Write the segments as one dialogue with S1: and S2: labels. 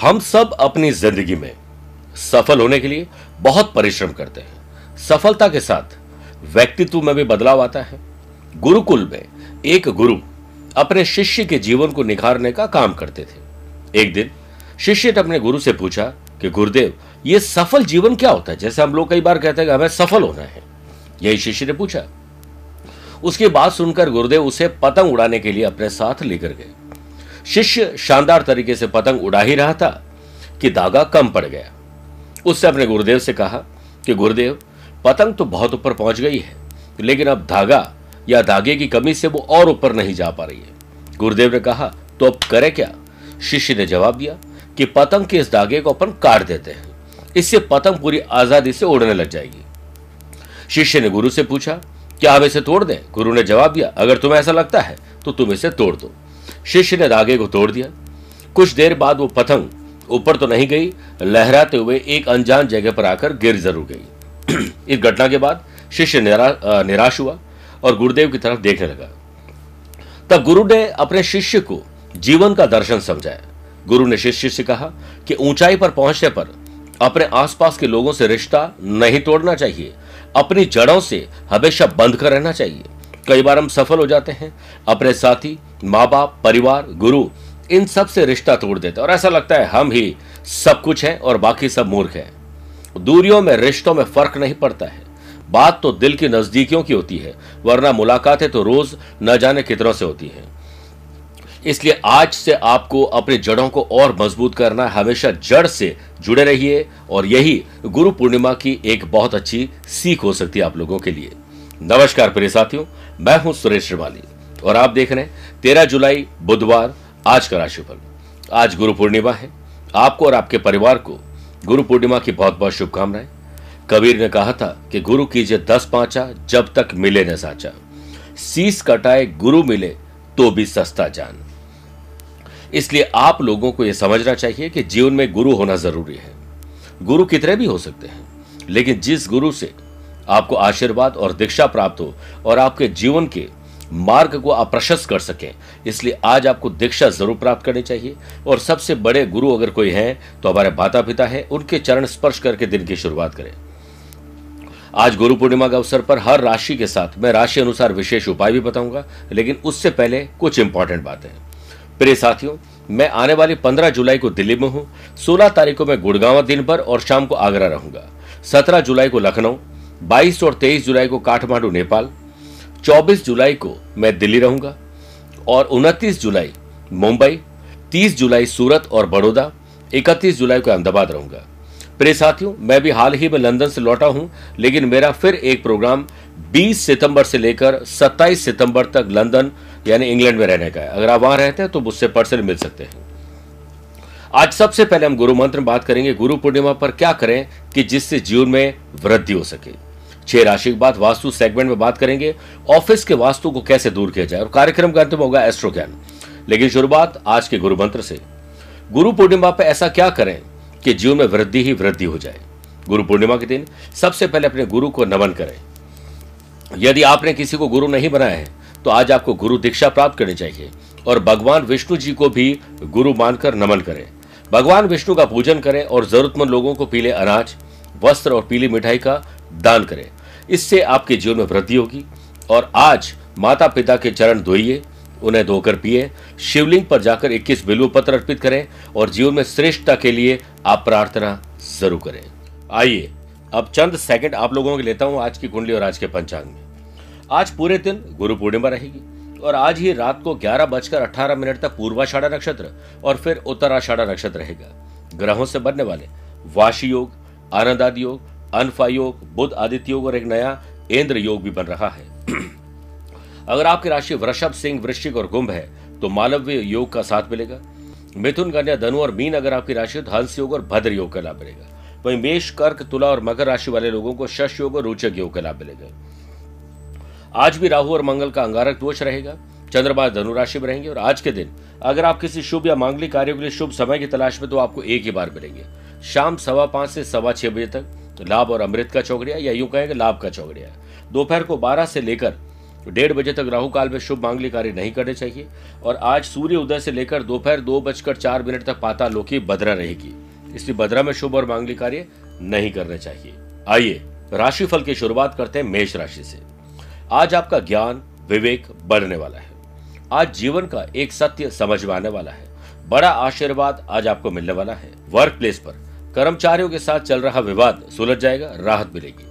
S1: हम सब अपनी ज़िंदगी में सफल होने के लिए बहुत परिश्रम करते हैं। सफलता के साथ व्यक्तित्व में भी बदलाव आता है। गुरुकुल में एक गुरु अपने शिष्य के जीवन को निखारने का काम करते थे। एक दिन शिष्य ने अपने गुरु से पूछा कि, गुरुदेव, ये सफल जीवन क्या होता है? जैसे हम लोग कई बार कहते हैं कि हमें सफल होना है। यही शिष्य ने पूछा। उसकी बात सुनकर गुरुदेव उसे पतंग उड़ाने के लिए अपने साथ लेकर गए। शिष्य शानदार तरीके से पतंग उड़ा ही रहा था कि धागा कम पड़ गया। उससे अपने गुरुदेव से कहा कि, गुरुदेव, पतंग तो बहुत ऊपर पहुँच गई है, लेकिन अब धागा या धागे की कमी से वो और ऊपर नहीं जा पा रही है। गुरुदेव ने कहा तो अब करे क्या? शिष्य ने जवाब दिया कि, पतंग के इस धागे को अपन काट देते हैं। इससे पतंग पूरी आज़ादी से उड़ने लग जाएगी। शिष्य ने गुरु से पूछा, क्या हम इसे तोड़ दें? गुरु ने जवाब दिया, अगर तुम्हें ऐसा लगता है तो तुम इसे तोड़ दो। शिष्य ने धागे को तोड़ दिया। कुछ देर बाद वो पतंग ऊपर तो नहीं गई लहराते हुए एक अनजान जगह पर आकर गिर ज़रूर गई। इस घटना के बाद शिष्य निरा, निराश हुआ और गुरुदेव की तरफ़ देखने लगा। तब गुरु ने अपने शिष्य को जीवन का दर्शन समझाया। गुरु ने शिष्य से कहा कि ऊंचाई पर पहुँचने पर अपने आसपास के लोगों से रिश्ता नहीं तोड़ना चाहिए। अपनी जड़ों से हमेशा बंद कर रहना चाहिए। कई बार हम सफल हो जाते हैं, अपने साथी माँ बाप परिवार, गुरु, इन सबसे रिश्ता तोड़ देते हैं। और ऐसा लगता है हम ही सब कुछ है और बाकी सब मूर्ख हैं। दूरियों में, रिश्तों में फ़र्क नहीं पड़ता है। बात तो दिल की नजदीकियों की होती है, वरना मुलाकातें तो रोज न जाने कितनों से होती हैं। इसलिए आज से आपको अपनी जड़ों को और मज़बूत करना है। हमेशा जड़ से जुड़े रहिए और यही गुरु पूर्णिमा की एक बहुत अच्छी सीख हो सकती है आप लोगों के लिए। नमस्कार प्रिय साथियों, मैं हूँ सुरेश श्रीमाली और आप देख रहे हैं तेरह जुलाई, बुधवार, आज का राशिफल। आज गुरु पूर्णिमा है। आपको और आपके परिवार को गुरु पूर्णिमा की बहुत बहुत शुभकामनाएँ। कबीर ने कहा था कि गुरु कीजिए दस पांचा, जब तक मिले न साचा। सीस कटाए, गुरु मिले तो भी सस्ता जान। इसलिए आप लोगों को यह समझना चाहिए कि जीवन में गुरु होना ज़रूरी है। गुरु कितने भी हो सकते हैं, लेकिन जिस गुरु से आपको आशीर्वाद और दीक्षा प्राप्त हो और आपके जीवन के मार्ग को आप प्रशस्त कर सकें। इसलिए आज आपको दीक्षा ज़रूर प्राप्त करनी चाहिए और सबसे बड़े गुरु अगर कोई हैं तो हमारे माता पिता हैं, उनके चरण स्पर्श करके दिन की शुरुआत करें। आज गुरु पूर्णिमा के अवसर पर हर राशि के साथ, मैं राशि अनुसार विशेष उपाय भी बताऊँगा, लेकिन उससे पहले कुछ इंपॉर्टेंट बातें। प्रिय साथियों, मैं आने वाली 15 जुलाई को दिल्ली में हूँ 16 तारीख को मैं गुड़गांव दिन भर और शाम को आगरा रहूँगा। 17 जुलाई को लखनऊ 22 और 23 जुलाई को काठमांडू, नेपाल 24 जुलाई को मैं दिल्ली रहूँगा और 29 जुलाई मुंबई 30 जुलाई सूरत और बड़ौदा 31 जुलाई को अहमदाबाद रहूँगा। प्रिय साथियों, मैं भी हाल ही में लंदन से लौटा हूँ, लेकिन मेरा फिर एक प्रोग्राम 20 सितंबर से लेकर 27 सितंबर तक लंदन, यानी इंग्लैंड में रहने का है। अगर आप वहाँ रहते हैं तो मुझसे पर्सन मिल सकते हैं। आज सबसे पहले हम गुरु मंत्र में बात करेंगे, गुरु पूर्णिमा पर क्या करें कि जिससे जीवन में वृद्धि हो सके। छह राशि के बाद वास्तु सेगमेंट में बात करेंगे। ऑफ़िस के वास्तु को कैसे दूर किया जाए? और कार्यक्रम का अंतिम होगा एस्ट्रो ज्ञान लेकिन शुरुआत आज के गुरु मंत्र से। गुरु पूर्णिमा पर ऐसा क्या करें कि जीवन में वृद्धि ही वृद्धि हो जाए? गुरु पूर्णिमा के दिन सबसे पहले अपने गुरु को नमन करें। यदि आपने किसी को गुरु नहीं बनाया है तो आज आपको गुरु दीक्षा प्राप्त करनी चाहिए और भगवान विष्णु जी को भी गुरु मानकर नमन करें। भगवान विष्णु का पूजन करें और जरूरतमंद लोगों को पीले अनाज, वस्त्र और पीली मिठाई का दान करें। इससे आपके जीवन में वृद्धि होगी। और आज माता पिता के चरण धोइए, उन्हें धोकर पिए, शिवलिंग पर जाकर 21 बिल्व पत्र अर्पित करें और जीवन में श्रेष्ठता के लिए आप प्रार्थना ज़रूर करें। आइए, अब चंद सेकंड आप लोगों के लेता हूँ आज की कुंडली और आज के पंचांग में। आज पूरे दिन गुरु पूर्णिमा रहेगी और आज ही रात को ग्यारह बजकर अठारह मिनट तक पूर्वाषाढ़ा नक्षत्र और फिर उत्तराषाढ़ा नक्षत्र रहेगा। ग्रहों से बनने वाले वाशी योग, आनंदादि योग अनफा योग बुद्ध आदित्य योग और एक नया इंद्र योग भी बन रहा है। अगर आपकी राशि वृषभ, सिंह, वृश्चिक और कुंभ है तो मालव्य योग का साथ मिलेगा। मिथुन, कन्या, धनु और मीन अगर आपकी राशि तो हंस योग और भद्र योग का लाभ मिलेगा। वहीं मेष, कर्क, तुला और मकर राशि वाले लोगों को शश योग और रोचक योग का लाभ मिलेगा। आज भी राहु और मंगल का अंगारक दोष रहेगा। चंद्रमा धनु राशि में रहेंगे और आज के दिन अगर आप किसी शुभ या मांगलिक कार्यों के लिए शुभ समय की तलाश में तो आपको एक ही बार मिलेंगे। शाम सवा पाँच से सवा छह बजे तक लाभ और अमृत का चौकड़िया या यूँ कहेंगे लाभ का चौकड़िया दोपहर को बारह से लेकर डेढ़ बजे तक राहु काल में शुभ मांगलिक कार्य नहीं करने चाहिए और आज सूर्य उदय से लेकर दोपहर दो बजकर चार मिनट तक पाता लोकी भद्रा रहेगी। इसलिए भद्रा में शुभ और मांगलिक कार्य नहीं करने चाहिए। आइए राशिफल की शुरुआत करते हैं मेष राशि से। आज आपका ज्ञान, विवेक बढ़ने वाला है। आज जीवन का एक सत्य समझ में आने वाला है। बड़ा आशीर्वाद आज आपको मिलने वाला है। वर्क प्लेस पर कर्मचारियों के साथ चल रहा विवाद सुलझ जाएगा, राहत मिलेगी।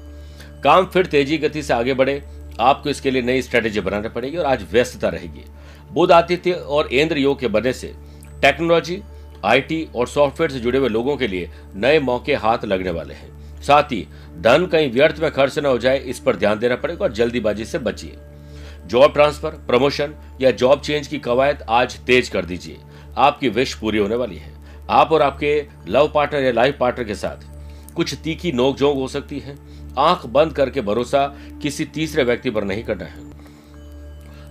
S1: काम फिर तेज़ी गति से आगे बढ़े, आपको इसके लिए नई स्ट्रेटेजी बनानी पड़ेगी और आज व्यस्तता रहेगी। बुध आतिथ्य और इंद्र योग के बनने से टेक्नोलॉजी आईटी और सॉफ्टवेयर से जुड़े हुए लोगों के लिए नए मौके हाथ लगने वाले हैं। साथ ही, धन कहीं व्यर्थ में खर्च न हो जाए, इस पर ध्यान देना पड़ेगा और जल्दीबाजी से बचिए। जॉब ट्रांसफ़र प्रमोशन या जॉब चेंज की कवायद आज तेज कर दीजिए। आपकी विश पूरी होने वाली है। आप और आपके लव पार्टनर या लाइफ पार्टनर के साथ कुछ तीखी नोकझोंक हो सकती है। आँख बंद करके भरोसा किसी तीसरे व्यक्ति पर नहीं करना है।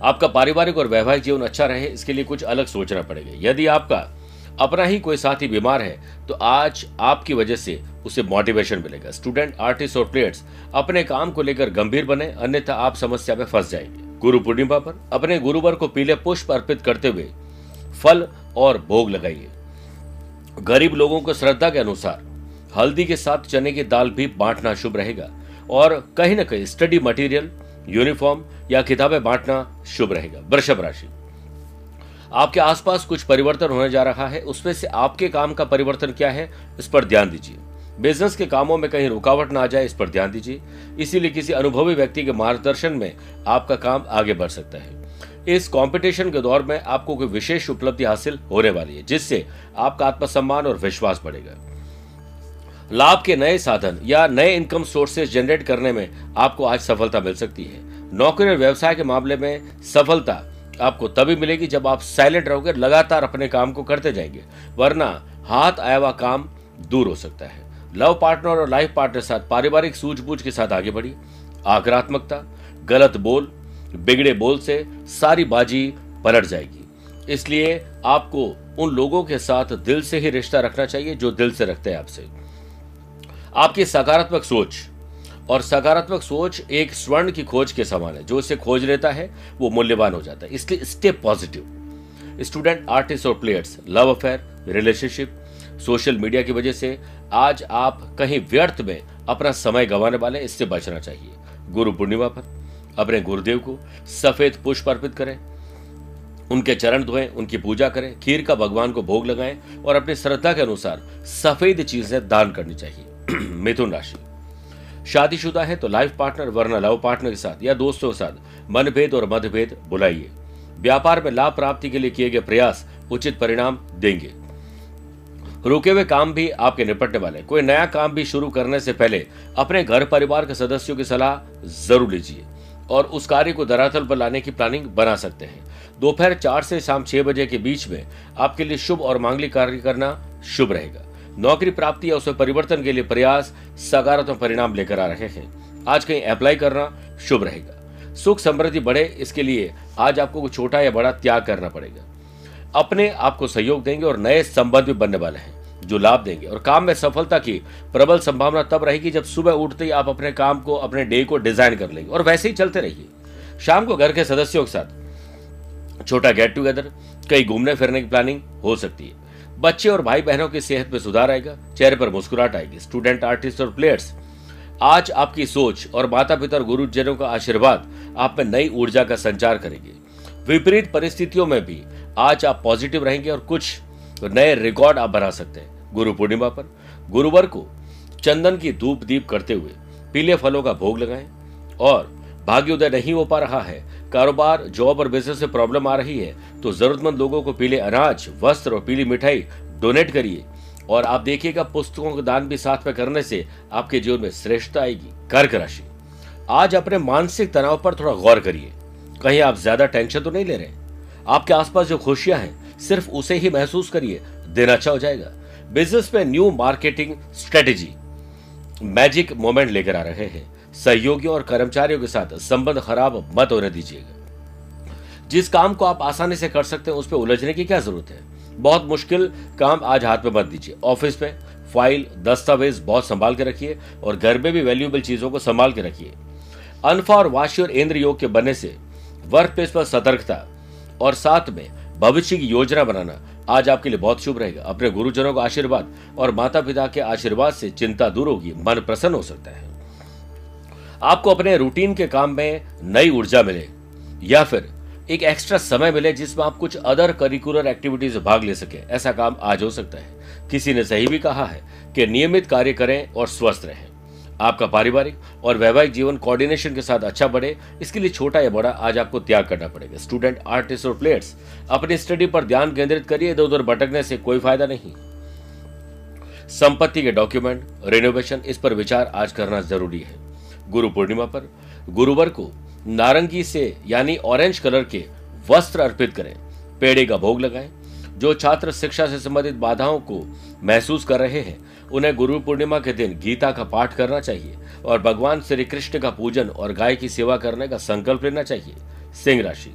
S1: आपका पारिवारिक और वैवाहिक जीवन अच्छा रहे, इसके लिए कुछ अलग सोचना पड़ेगा। यदि आपका अपना ही कोई साथी बीमार है तो आज आपकी वजह से उसे मोटिवेशन मिलेगा। स्टूडेंट आर्टिस्ट और प्लेयर्स अपने काम को लेकर गंभीर बने, अन्यथा आप समस्या में फंस जाएँगे। गुरु पूर्णिमा पर अपने गुरुवर को पीले पुष्प अर्पित करते हुए फल और भोग लगाइए। गरीब लोगों को श्रद्धा के अनुसार हल्दी के साथ चने की दाल भी बांटना शुभ रहेगा और कहीं ना कहीं स्टडी मटेरियल, यूनिफॉर्म या किताबें बांटना शुभ रहेगा, वृषभ राशि। आपके आसपास कुछ परिवर्तन होने जा रहा है, उसमें से आपके काम का परिवर्तन क्या है, इस पर ध्यान दीजिए। बिज़नेस के कामों में कहीं रुकावट ना आ जाए, इस पर ध्यान दीजिए। इसीलिए किसी अनुभवी व्यक्ति के मार्गदर्शन में आपका काम आगे बढ़ सकता है। इस कंपटीशन के दौर में आपको कोई विशेष उपलब्धि हासिल होने वाली है, जिससे आपका आत्मसम्मान और विश्वास बढ़ेगा। लाभ के नए साधन या नए इनकम सोर्सेज जनरेट करने में आपको आज सफलता मिल सकती है। नौकरी और व्यवसाय के मामले में सफलता आपको तभी मिलेगी जब आप साइलेंट रहोगे, लगातार अपने काम को करते जाएँगे, वरना हाथ आया हुआ काम दूर हो सकता है। लव पार्टनर और लाइफ पार्टनर साथ पारिवारिक सूझबूझ के साथ आगे बढ़ी आक्रात्मकता, गलत बोल बिगड़े बोल से सारी बाजी पलट जाएगी। इसलिए आपको उन लोगों के साथ दिल से ही रिश्ता रखना चाहिए जो दिल से रखते हैं आपसे। आपकी सकारात्मक सोच और सकारात्मक सोच एक स्वर्ण की खोज के समान है। जो इसे खोज लेता है, वो मूल्यवान हो जाता है। इसलिए स्टे पॉजिटिव स्टूडेंट आर्टिस्ट और players love affair relationship social media की वजह से आज आप कहीं व्यर्थ में अपना समय गंवाने वाले इससे बचना चाहिए। गुरु पूर्णिमा पर। अपने गुरुदेव को सफ़ेद पुष्प अर्पित करें, उनके चरण धोएँ, उनकी पूजा करें, खीर का भगवान को भोग लगाएँ और अपनी श्रद्धा के अनुसार सफ़ेद चीज़ें दान करनी चाहिए। मिथुन राशि। शादीशुदा है तो लाइफ पार्टनर, वरना लव पार्टनर के साथ या दोस्तों के साथ मनभेद और मतभेद बुलाइए। व्यापार में लाभ प्राप्ति के लिए किए गए प्रयास उचित परिणाम देंगे। रुके हुए काम भी आपके निपटने वाले कोई नया काम भी शुरू करने से पहले अपने घर परिवार के सदस्यों की सलाह ज़रूर लीजिए। और उस कार्य को धरातल पर लाने की प्लानिंग बना सकते हैं। दोपहर चार से शाम छह बजे के बीच में आपके लिए शुभ और मांगलिक कार्य करना शुभ रहेगा। नौकरी प्राप्ति या उसमें परिवर्तन के लिए प्रयास सकारात्मक परिणाम लेकर आ रहे हैं। आज कहीं अप्लाई करना शुभ रहेगा। सुख समृद्धि बढ़े, इसके लिए आज आपको कुछ छोटा या बड़ा त्याग करना पड़ेगा। अपने आप को सहयोग देंगे और नए संबंध भी बनने वाले हैं। जो लाभ देंगे। और काम में सफलता की प्रबल संभावना तब रहेगी जब सुबह उठते ही आप अपने काम को, अपने डे को डिज़ाइन कर लेंगे। और वैसे ही चलते रहिए। शाम को घर के सदस्यों के साथ छोटा गेट टुगेदर, कहीं घूमने फिरने की प्लानिंग हो सकती है। बच्चे और भाई बहनों की सेहत में सुधार आएगा, चेहरे पर मुस्कुराहट आएगी। स्टूडेंट, आर्टिस्ट और प्लेयर्स, आज आपकी सोच और माता पिता और गुरुजनों का आशीर्वाद आप में नई ऊर्जा का संचार करेंगे। विपरीत परिस्थितियों में भी आज आप पॉजिटिव रहेंगे और कुछ नए रिकॉर्ड आप बना सकते हैं। गुरु पूर्णिमा पर। गुरुवार को चंदन की धूप दीप करते हुए पीले फलों का भोग लगाएँ और भाग्योदय नहीं हो पा रहा है, कारोबार, जॉब और बिज़नेस में प्रॉब्लम आ रही है तो जरूरतमंद लोगों को पीले अनाज, वस्त्र और पीली मिठाई डोनेट करिए और आप देखिएगा पुस्तकों का दान भी साथ में करने से आपके जीवन में श्रेष्ठता आएगी। कर्क राशि। आज अपने मानसिक तनाव पर थोड़ा गौर करिए। कहीं आप ज़्यादा टेंशन तो नहीं ले रहे आपके आसपास जो खुशियाँ हैं, सिर्फ़ उसे ही महसूस करिए, दिन अच्छा हो जाएगा। बिज़नेस में new marketing strategy. Magic moment लेकर आ रहे हैं। सहयोगियों और कर्मचारियों के साथ संबंध खराब मत होने दीजिएगा। जिस काम को आप आसानी से कर सकते हैं, उस पर उलझने की क्या ज़रूरत है? बहुत मुश्किल काम आज हाथ में मत दीजिए। ऑफ़िस में फ़ाइल, दस्तावेज़ बहुत संभाल के रखिए और घर में भी वैल्यूएबल चीज़ों को संभाल के रखिए। अनफा और वाशी और इंद्र योग के बनने से वर्क प्लेस पर सतर्कता और साथ में भविष्य की योजना बनाना आज आपके लिए बहुत शुभ रहेगा। अपने गुरुजनों का आशीर्वाद और माता पिता के आशीर्वाद से चिंता दूर होगी, मन प्रसन्न हो सकता है। आपको अपने रूटीन के काम में नई ऊर्जा मिले, या फिर एक एक्स्ट्रा समय मिले जिसमें आप कुछ अदर करिकुलर एक्टिविटीज़ भाग ले सके। ऐसा काम आज हो सकता है। किसी ने सही भी कहा है कि नियमित कार्य करें और स्वस्थ रहें। आपका पारिवारिक और वैवाहिक जीवन कोऑर्डिनेशन के साथ अच्छा बढ़े इसके लिए छोटा या बड़ा आज आपको त्याग करना पड़ेगा। स्टूडेंट आर्टिस्ट और प्लेयर्स अपनी स्टडी पर ध्यान केंद्रित करिए। इधर उधर भटकने से कोई फ़ायदा नहीं। संपत्ति के डॉक्यूमेंट रिनोवेशन इस पर विचार आज करना ज़रूरी है। गुरु पूर्णिमा पर गुरुवार को नारंगी से, यानी ऑरेंज कलर के वस्त्र अर्पित करें। पेड़े का भोग लगाएँ, जो छात्र शिक्षा से संबंधित बाधाओं को महसूस कर रहे हैं। उन्हें गुरु पूर्णिमा के दिन गीता का पाठ करना चाहिए और भगवान श्री कृष्ण का पूजन और गाय की सेवा करने का संकल्प लेना चाहिए। सिंह राशि।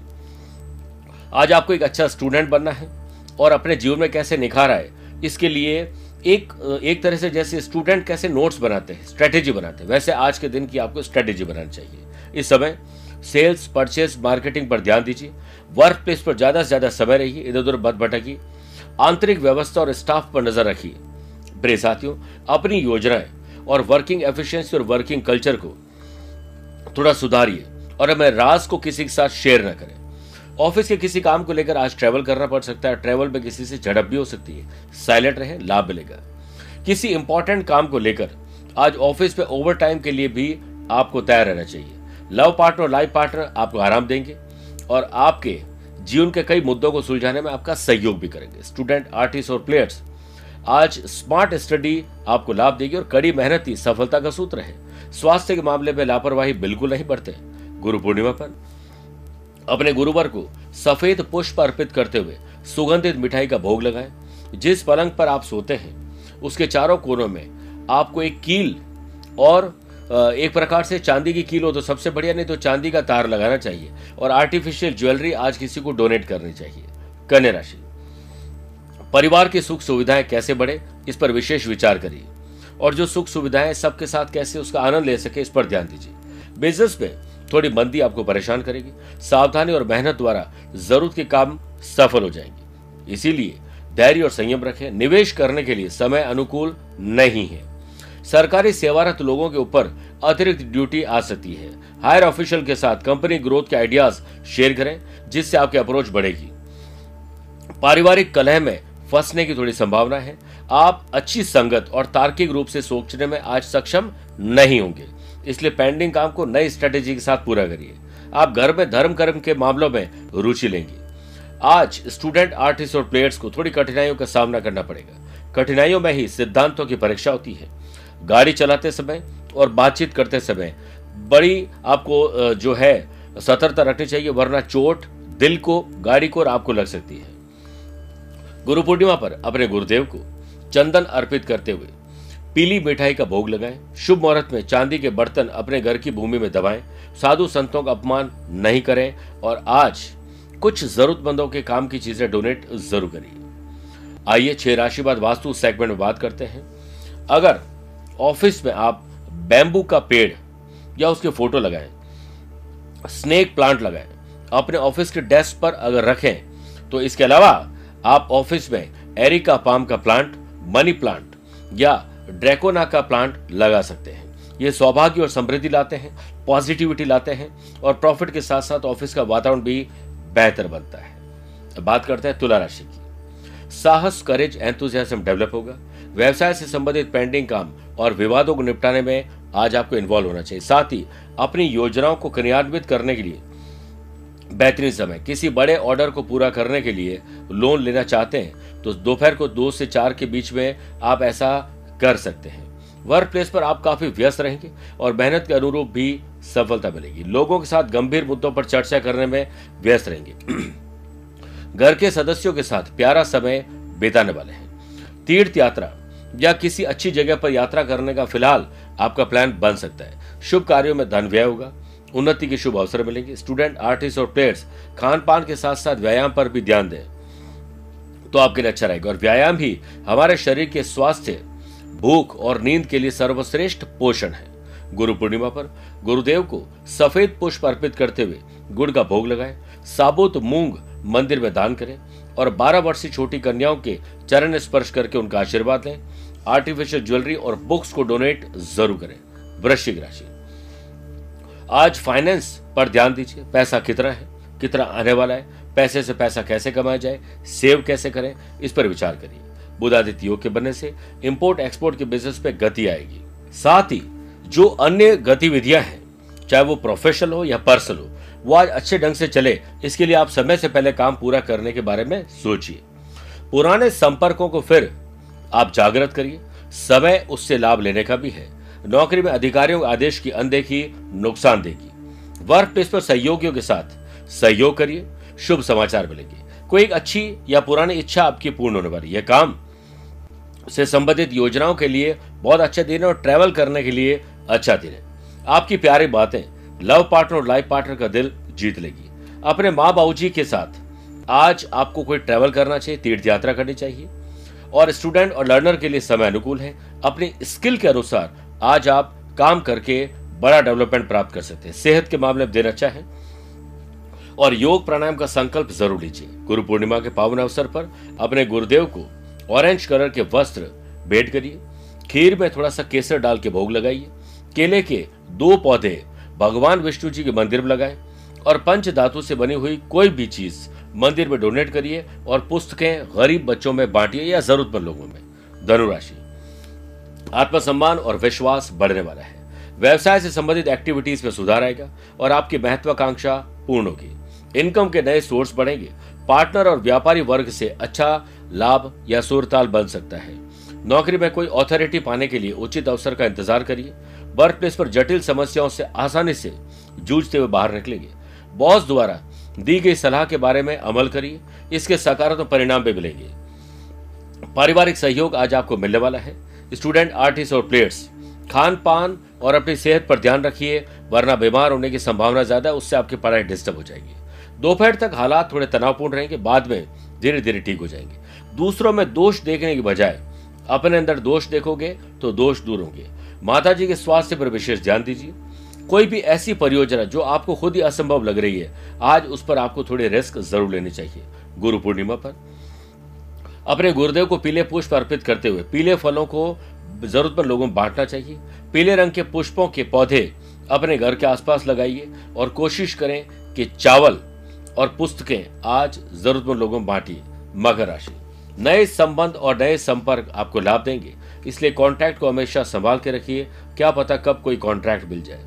S1: आज आपको एक अच्छा स्टूडेंट बनना है और अपने जीवन में कैसे निखार आए इसके लिए एक एक तरह से जैसे स्टूडेंट कैसे नोट्स बनाते हैं, स्ट्रेटेजी बनाते हैं, वैसे आज के दिन की आपको स्ट्रेटेजी बनानी चाहिए। इस समय सेल्स, परचेस, मार्केटिंग पर ध्यान दीजिए, वर्क प्लेस पर ज़्यादा से ज़्यादा समय रहिए इधर उधर बद भटकी आंतरिक व्यवस्था और स्टाफ पर नज़र रखिए। प्रिय साथियों, अपनी योजनाएँ और वर्किंग एफिशिएंसी और वर्किंग कल्चर को थोड़ा सुधारिए और हमें राज को किसी के साथ शेयर न करें। ऑफ़िस के किसी काम को लेकर आज ट्रेवल करना पड़ सकता है ट्रेवल में किसी से झड़प भी हो सकती है। साइलेंट रहे, लाभ मिलेगा। किसी इंपॉर्टेंट काम को लेकर आज ऑफ़िस में ओवर टाइम के लिए भी आपको तैयार रहना चाहिए। लव पार्टनर लाइफ पार्टनर आपको आराम देंगे और आपके जीवन के कई मुद्दों को सुलझाने में आपका सहयोग भी करेंगे। स्टूडेंट आर्टिस्ट और प्लेयर्स आज स्मार्ट स्टडी आपको लाभ देगी और कड़ी मेहनत ही सफलता का सूत्र है। स्वास्थ्य के मामले में लापरवाही बिल्कुल नहीं बढ़ते गुरु पूर्णिमा पर। अपने गुरुवर को सफ़ेद पुष्प अर्पित करते हुए सुगंधित मिठाई का भोग लगाएँ। जिस पलंग पर आप सोते हैं, उसके चारों कोनों में आपको एक कील और एक प्रकार से चांदी की कील हो तो सबसे बढ़िया, नहीं तो चांदी का तार लगाना चाहिए और आर्टिफिशियल ज्वेलरी आज किसी को डोनेट करनी चाहिए। कन्या राशि। परिवार की सुख सुविधाएँ कैसे बढ़े, इस पर विशेष विचार करिए। और जो सुख सुविधाएँ सबके साथ कैसे उसका आनंद ले सके, इस पर ध्यान दीजिए। बिज़नेस में थोड़ी मंदी आपको परेशान करेगी। सावधानी और मेहनत द्वारा ज़रूरत के काम सफल हो जाएँगे। इसीलिए धैर्य और संयम रखें। निवेश करने के लिए समय अनुकूल नहीं है। सरकारी सेवारत लोगों के ऊपर अतिरिक्त ड्यूटी आ सकती है। हायर ऑफिशियल के साथ कंपनी ग्रोथ के आइडियाज़ शेयर करें, जिससे आपकी अप्रोच बढ़ेगी। पारिवारिक कलह में फंसने की थोड़ी संभावना है। आप अच्छी संगत और तार्किक रूप से सोचने में आज सक्षम नहीं होंगे। इसलिए पेंडिंग काम को नई स्ट्रेटेजी के साथ पूरा करिए। आप घर में धर्म कर्म के मामलों में रुचि लेंगे। आज स्टूडेंट आर्टिस्ट और प्लेयर्स को थोड़ी कठिनाइयों का सामना करना पड़ेगा। कठिनाइयों में ही सिद्धांतों की परीक्षा होती है। गाड़ी चलाते समय और बातचीत करते समय बड़ी आपको जो है, सतर्कता रखनी चाहिए, वरना चोट दिल को, गाड़ी को और आपको लग सकती है। गुरु पूर्णिमा पर अपने गुरुदेव को चंदन अर्पित करते हुए पीली मिठाई का भोग लगाएँ, शुभ मुहूर्त में चांदी के बर्तन अपने घर की भूमि में दबाएँ, साधु संतों का अपमान नहीं करें और आज कुछ जरूरतमंदों के काम की चीज़ें डोनेट ज़रूर करिए। आइए छह राशिवाद वास्तु सेगमेंट में बात करते हैं। अगर ऑफ़िस में आप बैम्बू का पेड़ या उसके फ़ोटो लगाएँ, स्नेक प्लांट लगाएँ, अपने ऑफ़िस के डेस्क पर अगर रखें तो इसके अलावा आप ऑफ़िस में एरिका पाम का प्लांट, मनी प्लांट या ड्रैकोना का प्लांट लगा सकते हैं। ये सौभाग्य और समृद्धि लाते हैं, पॉजिटिविटी लाते हैं और प्रॉफिट के साथ साथ ऑफ़िस का वातावरण भी बेहतर बनता है। बात करते हैं तुला राशि की। साहस करेज एंथुजियाज्म डेवलप होगा। व्यवसाय से संबंधित पेंडिंग काम और विवादों को निपटाने में आज आपको इन्वॉल्व होना चाहिए। साथ ही अपनी योजनाओं को क्रियान्वित करने के लिए बेहतरीन समय। किसी बड़े ऑर्डर को पूरा करने के लिए लोन लेना चाहते हैं तो दोपहर को दो से चार के बीच में आप ऐसा कर सकते हैं। वर्क प्लेस पर आप काफ़ी व्यस्त रहेंगे और मेहनत के अनुरूप भी सफलता मिलेगी। लोगों के साथ गंभीर मुद्दों पर चर्चा करने में व्यस्त रहेंगे। घर के सदस्यों के साथ प्यारा समय बिताने वाले हैं। तीर्थ यात्रा या किसी अच्छी जगह पर यात्रा करने का फ़िलहाल आपका प्लान बन सकता है। शुभ कार्यों में धन व्यय होगा। उन्नति के शुभ अवसर मिलेंगे। स्टूडेंट, आर्टिस्ट और प्लेयर्स खान पान के साथ साथ व्यायाम पर भी ध्यान दें। तो आपके लिए अच्छा रहेगा। और व्यायाम ही हमारे शरीर के स्वास्थ्य, भूख और नींद के लिए सर्वश्रेष्ठ पोषण है। गुरु पूर्णिमा पर गुरुदेव को सफ़ेद पुष्प अर्पित करते हुए गुड़ का भोग लगाए, साबुत मूंग मंदिर में दान करें और 12 वर्षीय छोटी कन्याओं के चरण स्पर्श करके उनका आशीर्वाद लें। आर्टिफिशियल ज्वेलरी और बुक्स को डोनेट ज़रूर करें। वृश्चिक राशि। आज फाइनेंस पर ध्यान दीजिए, पैसा कितना है, कितना आने वाला है, पैसे से पैसा कैसे कमाया जाए सेव कैसे करें, इस पर विचार करिए। बुधादित्य योग के बनने से इंपोर्ट एक्सपोर्ट के बिज़नेस पे गति आएगी। साथ ही जो अन्य गतिविधियाँ हैं, चाहे वो प्रोफेशनल हो या पर्सनल हो, वो आज अच्छे ढंग से चले, इसके लिए आप समय से पहले काम पूरा करने के बारे में सोचिए। पुराने संपर्कों को फिर आप जागृत करिए। समय उससे लाभ लेने का भी है। नौकरी में अधिकारियों के आदेश की अनदेखी नुकसान देगी। वर्क प्लेस पर सहयोगियों के साथ सहयोग करिए, शुभ समाचार मिलेंगे। कोई एक अच्छी या पुरानी इच्छा आपकी पूर्ण होने वाली यह काम से संबंधित योजनाओं के लिए बहुत अच्छा दिन है और ट्रैवल करने के लिए अच्छा दिन है। आपकी प्यारी बातें लव पार्टनर और लाइफ पार्टनर का दिल जीत लेगी। अपने माँ बाबू जी के साथ आज आपको कोई ट्रैवल करना चाहिए तीर्थ यात्रा करनी चाहिए और स्टूडेंट और लर्नर के लिए समय अनुकूल है। अपनी स्किल के अनुसार आज आप काम करके बड़ा डेवलपमेंट प्राप्त कर सकते हैं। सेहत के मामले में दिन अच्छा है। और योग प्राणायाम का संकल्प ज़रूर लीजिए। गुरु पूर्णिमा के पावन अवसर पर अपने गुरुदेव को ऑरेंज कलर के वस्त्र भेंट करिए। खीर में थोड़ा सा केसर डाल के भोग लगाइए। केले के दो पौधे भगवान विष्णु जी के मंदिर में लगाएँ और पंच धातु से बनी हुई कोई भी चीज़ मंदिर में डोनेट करिए और पुस्तकें गरीब बच्चों में बांटिए या जरूरतमंद लोगों में। धनुराशि। आत्मसम्मान और विश्वास बढ़ने वाला है। व्यवसाय से संबंधित एक्टिविटीज़ में सुधार आएगा और आपकी महत्वाकांक्षा पूर्ण होगी। इनकम के नए सोर्स बढ़ेंगे। पार्टनर और व्यापारी वर्ग से अच्छा लाभ या सुरताल बन सकता है। नौकरी में कोई ऑथोरिटी पाने के लिए उचित अवसर का इंतज़ार करिए। वर्क प्लेस पर जटिल समस्याओं से आसानी से जूझते हुए बाहर निकलेंगे। बॉस द्वारा दी गई सलाह के बारे में अमल करिए। इसके सकारात्मक परिणाम भी मिलेंगे। पारिवारिक सहयोग आज आपको मिलने वाला है। स्टूडेंट, आर्टिस्ट और प्लेयर्स खान पान और अपनी सेहत पर ध्यान रखिए, वरना बीमार होने की संभावना ज़्यादा है उससे आपकी पढ़ाई डिस्टर्ब हो जाएगी। दोपहर तक हालात थोड़े तनावपूर्ण रहेंगे, बाद में धीरे धीरे ठीक हो जाएँगे। दूसरों में दोष देखने की बजाय, अपने अंदर दोष देखोगे तो दोष दूर होंगे। माता के स्वास्थ्य पर विशेष ध्यान दीजिए। कोई भी ऐसी परियोजना जो आपको खुद ही असंभव लग रही है, आज उस पर आपको थोड़ी रिस्क ज़रूर लेनी चाहिए। गुरु पूर्णिमा पर अपने गुरुदेव को पीले पुष्प अर्पित करते हुए, पीले फलों को जरूरतमंद लोगों में बांटना चाहिए। पीले रंग के पुष्पों के पौधे अपने घर के आसपास लगाइए और कोशिश करें कि चावल और पुस्तकें आज जरूरतमंद लोगों में बांटिए। मकर राशि। नए संबंध और नए संपर्क आपको लाभ देंगे। इसलिए कॉन्ट्रैक्ट को हमेशा संभाल के रखिए। क्या पता कब कोई कॉन्ट्रैक्ट मिल जाए।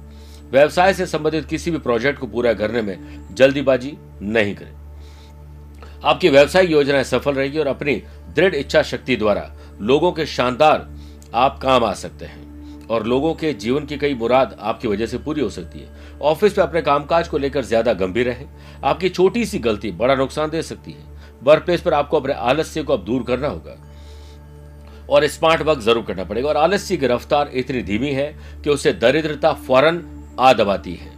S1: व्यवसाय से संबंधित किसी भी प्रोजेक्ट को पूरा करने में जल्दीबाजी नहीं करें। आपकी व्यवसायिक योजनाएँ सफल रहेगी और अपनी दृढ़ इच्छा शक्ति द्वारा लोगों के शानदार आप काम आ सकते हैं। और लोगों के जीवन की कई मुराद आपकी वजह से पूरी हो सकती है। ऑफ़िस में अपने कामकाज को लेकर ज़्यादा गंभीर रहे। आपकी छोटी सी गलती बड़ा नुकसान दे सकती है। वर्क प्लेस पर आपको अपने आलस्य को अब दूर करना होगा। और स्मार्ट वर्क ज़रूर करना पड़ेगा। और आलस्य की रफ्तार इतनी धीमी है कि उसे दरिद्रता फ़ौरन आ दबाती है।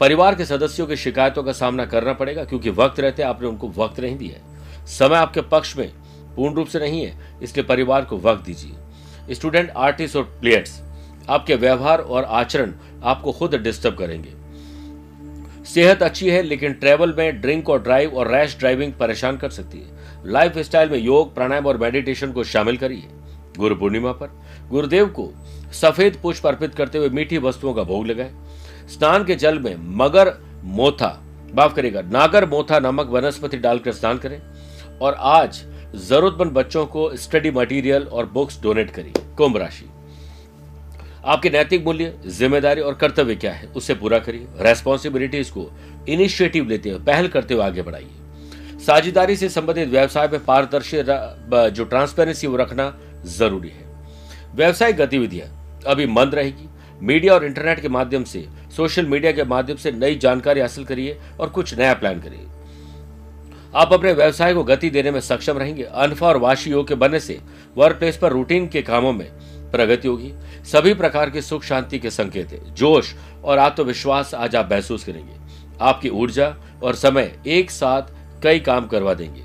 S1: परिवार के सदस्यों की शिकायतों का सामना करना पड़ेगा, क्योंकि वक्त रहते आपने उनको वक्त नहीं दिया है। समय आपके पक्ष में पूर्ण रूप से नहीं है, इसलिए परिवार को वक्त दीजिए। स्टूडेंट, आर्टिस्ट और प्लेयर्स, आपके व्यवहार और आचरण आपको खुद डिस्टर्ब करेंगे। सेहत अच्छी है, लेकिन ट्रेवल में ड्रिंक और ड्राइव और रैश ड्राइविंग परेशान कर सकती है। लाइफ स्टाइल में योग, प्राणायाम और मेडिटेशन को शामिल करिए। गुरु पूर्णिमा पर गुरुदेव को सफ़ेद पुष्प अर्पित करते हुए मीठी वस्तुओं का भोग लगाए। स्नान के जल में मगर मोथा, माफ़ करेगा नागर मोथा नामक वनस्पति डालकर स्नान करें और आज जरूरतमंद बच्चों को स्टडी मटेरियल और बुक्स डोनेट करिए, कुंभ राशि। आपके नैतिक मूल्य, ज़िम्मेदारी और कर्तव्य क्या है उसे पूरा करिए। रेस्पॉन्सिबिलिटीज को इनिशिएटिव लेते हुए, पहल करते हुए आगे बढ़ाइए। साझेदारी से संबंधित व्यवसाय में पारदर्शी जो ट्रांसपेरेंसी वो रखना ज़रूरी है। व्यवसायिक गतिविधियाँ अभी मंद रहेगी। मीडिया और इंटरनेट के माध्यम से, सोशल मीडिया के माध्यम से नई जानकारी हासिल करिए और कुछ नया प्लान करिए। आप अपने व्यवसाय को गति देने में सक्षम रहेंगे। अनफा और वाशी योग के बनने से वर्क प्लेस पर रूटीन के कामों में प्रगति होगी। सभी प्रकार के सुख, शांति के संकेत है। जोश और आत्मविश्वास आज आप महसूस करेंगे। आपकी ऊर्जा और समय एक साथ कई काम करवा देंगे।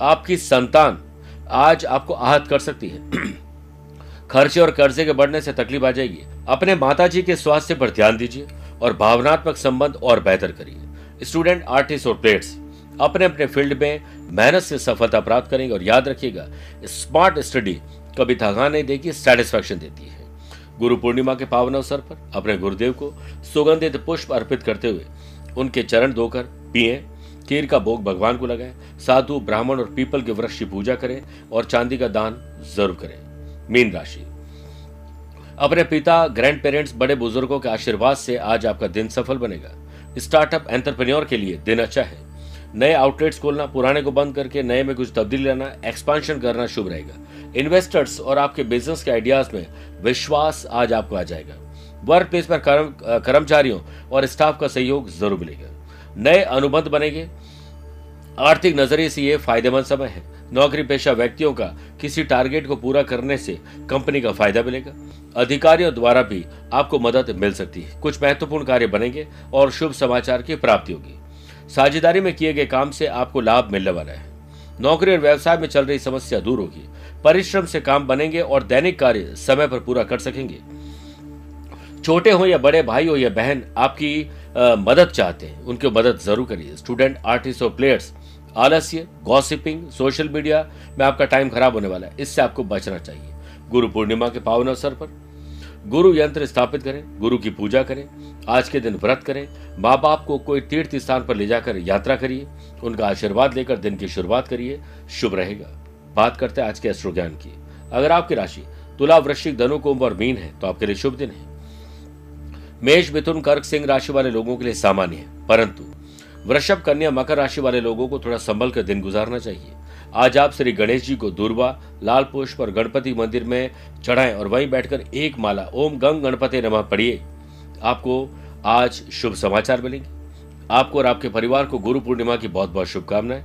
S1: आपकी संतान आज आपको आहत कर सकती है। खर्चे और कर्जे के बढ़ने से तकलीफ़ आ जाएगी। अपने माता जी के स्वास्थ्य पर ध्यान दीजिए और भावनात्मक संबंध और बेहतर करिए। स्टूडेंट, आर्टिस्ट और प्लेयर्स, अपने अपने फ़ील्ड में मेहनत से सफलता प्राप्त करेंगे और याद रखिएगा, स्मार्ट स्टडी कभी थकान नहीं देगी सेटिस्फैक्शन देती है। गुरु पूर्णिमा के पावन अवसर पर अपने गुरुदेव को सुगंधित पुष्प अर्पित करते हुए उनके चरण धोकर पिए, खीर का भोग भगवान को लगाए, साधु, ब्राह्मण और पीपल के वृक्ष की पूजा करें और चांदी का दान ज़रूर करें। मीन राशि। अपने पिता ग्रैंड पेरेंट्स बड़े बुज़ुर्गों के आशीर्वाद से आज आपका दिन सफल बनेगा। स्टार्टअप एंटरप्रेन्योर के लिए दिन अच्छा है। नए आउटलेट्स खोलना, पुराने को बंद करके नए में कुछ तब्दीली लाना एक्सपांशन करना शुभ रहेगा। इन्वेस्टर्स और आपके बिज़नेस के आइडियाज़ में विश्वास आज आपको आ जाएगा। वर्क प्लेस पर कर्मचारियों और स्टाफ का सहयोग ज़रूर मिलेगा। नए अनुबंध बनेंगे। आर्थिक नज़रिए से यह फ़ायदेमंद समय है। नौकरी पेशा व्यक्तियों का किसी टारगेट को पूरा करने से कंपनी का फ़ायदा मिलेगा। अधिकारियों द्वारा भी आपको मदद मिल सकती है। कुछ महत्वपूर्ण कार्य बनेंगे और शुभ समाचार की प्राप्ति होगी। साझेदारी में किए गए काम से आपको लाभ मिलने वाला है। नौकरी और व्यवसाय में चल रही समस्या दूर होगी। परिश्रम से काम बनेंगे और दैनिक कार्य समय पर पूरा कर सकेंगे। छोटे हो या बड़े भाई हो या बहन आपकी आ, मदद चाहते हैं। उनकी मदद ज़रूर करिए। स्टूडेंट आर्टिस्ट और प्लेयर्स आलस्य गॉसिपिंग सोशल मीडिया में आपका टाइम खराब होने वाला है। इससे आपको बचना चाहिए। गुरु पूर्णिमा के पावन अवसर पर गुरु यंत्र स्थापित करें, गुरु की पूजा करें, आज के दिन व्रत करें माँ बाप को कोई तीर्थ स्थान पर ले जाकर यात्रा करिए, उनका आशीर्वाद लेकर दिन की शुरुआत करिए, शुभ रहेगा। बात करते हैं आज के अश्रु ज्ञान की। अगर आपकी राशि तुला वृश्चिक, धनु कुंभ और मीन है तो आपके लिए शुभ दिन है। मेष, मिथुन, कर्क, सिंह राशि वाले लोगों के लिए सामान्य है, परंतु वृषभ, कन्या, मकर राशि वाले लोगों को थोड़ा संभल कर दिन गुजारना चाहिए। आज आप श्री गणेश जी को दूरबा लाल पुष्प और गणपति मंदिर में चढ़ाएँ और वहीं बैठकर एक माला, ओम गंग गणपति नमः पढ़िए। आपको आज शुभ समाचार मिलेंगे। आपको और आपके परिवार को गुरु पूर्णिमा की बहुत बहुत शुभकामनाएँ।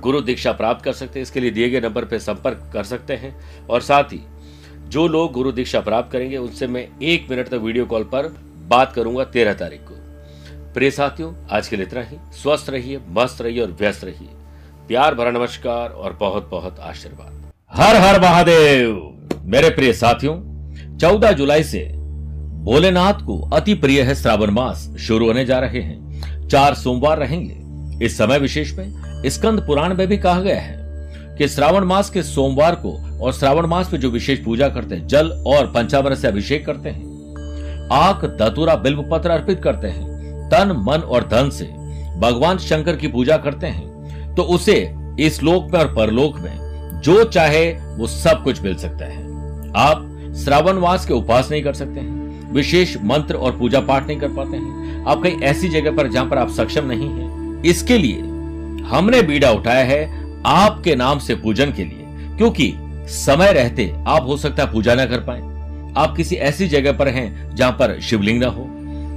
S1: गुरु दीक्षा प्राप्त कर सकते हैं, इसके लिए दिए गए नंबर पर संपर्क कर सकते हैं। और साथ ही, जो लोग गुरु दीक्षा प्राप्त करेंगे, उनसे मैं एक मिनट तक वीडियो कॉल पर बात करूँगा तेरह तारीख को। प्रिय साथियों, आज के लिए इतना ही। स्वस्थ रहिए, मस्त रहिए और व्यस्त रहिए। प्यार भरा नमस्कार और बहुत बहुत आशीर्वाद। हर हर महादेव! मेरे प्रिय साथियों, चौदह जुलाई से भोलेनाथ को अति प्रिय है श्रावण मास शुरू होने जा रहे हैं। चार सोमवार रहेंगे। इस समय विशेष में स्कंद पुराण में भी कहा गया है कि श्रावण मास के सोमवार को और श्रावण मास में जो विशेष पूजा करते हैं, जल और पंचामृत से अभिषेक करते हैं। आक, दतुरा बिल्व पत्र अर्पित करते हैं। तन, मन और धन से भगवान शंकर की पूजा करते हैं तो उसे इस लोक में और परलोक में जो चाहे वो सब कुछ मिल सकता है। आप श्रावण मास के उपवास नहीं कर सकते हैं, विशेष मंत्र और पूजा पाठ नहीं कर पाते हैं। आप कहीं ऐसी जगह पर जहाँ पर आप सक्षम नहीं है, इसके लिए हमने बीड़ा उठाया है आपके नाम से पूजन के लिए, क्योंकि समय रहते आप हो सकता है पूजा ना कर पाए। आप किसी ऐसी जगह पर हैं जहाँ पर शिवलिंग ना हो।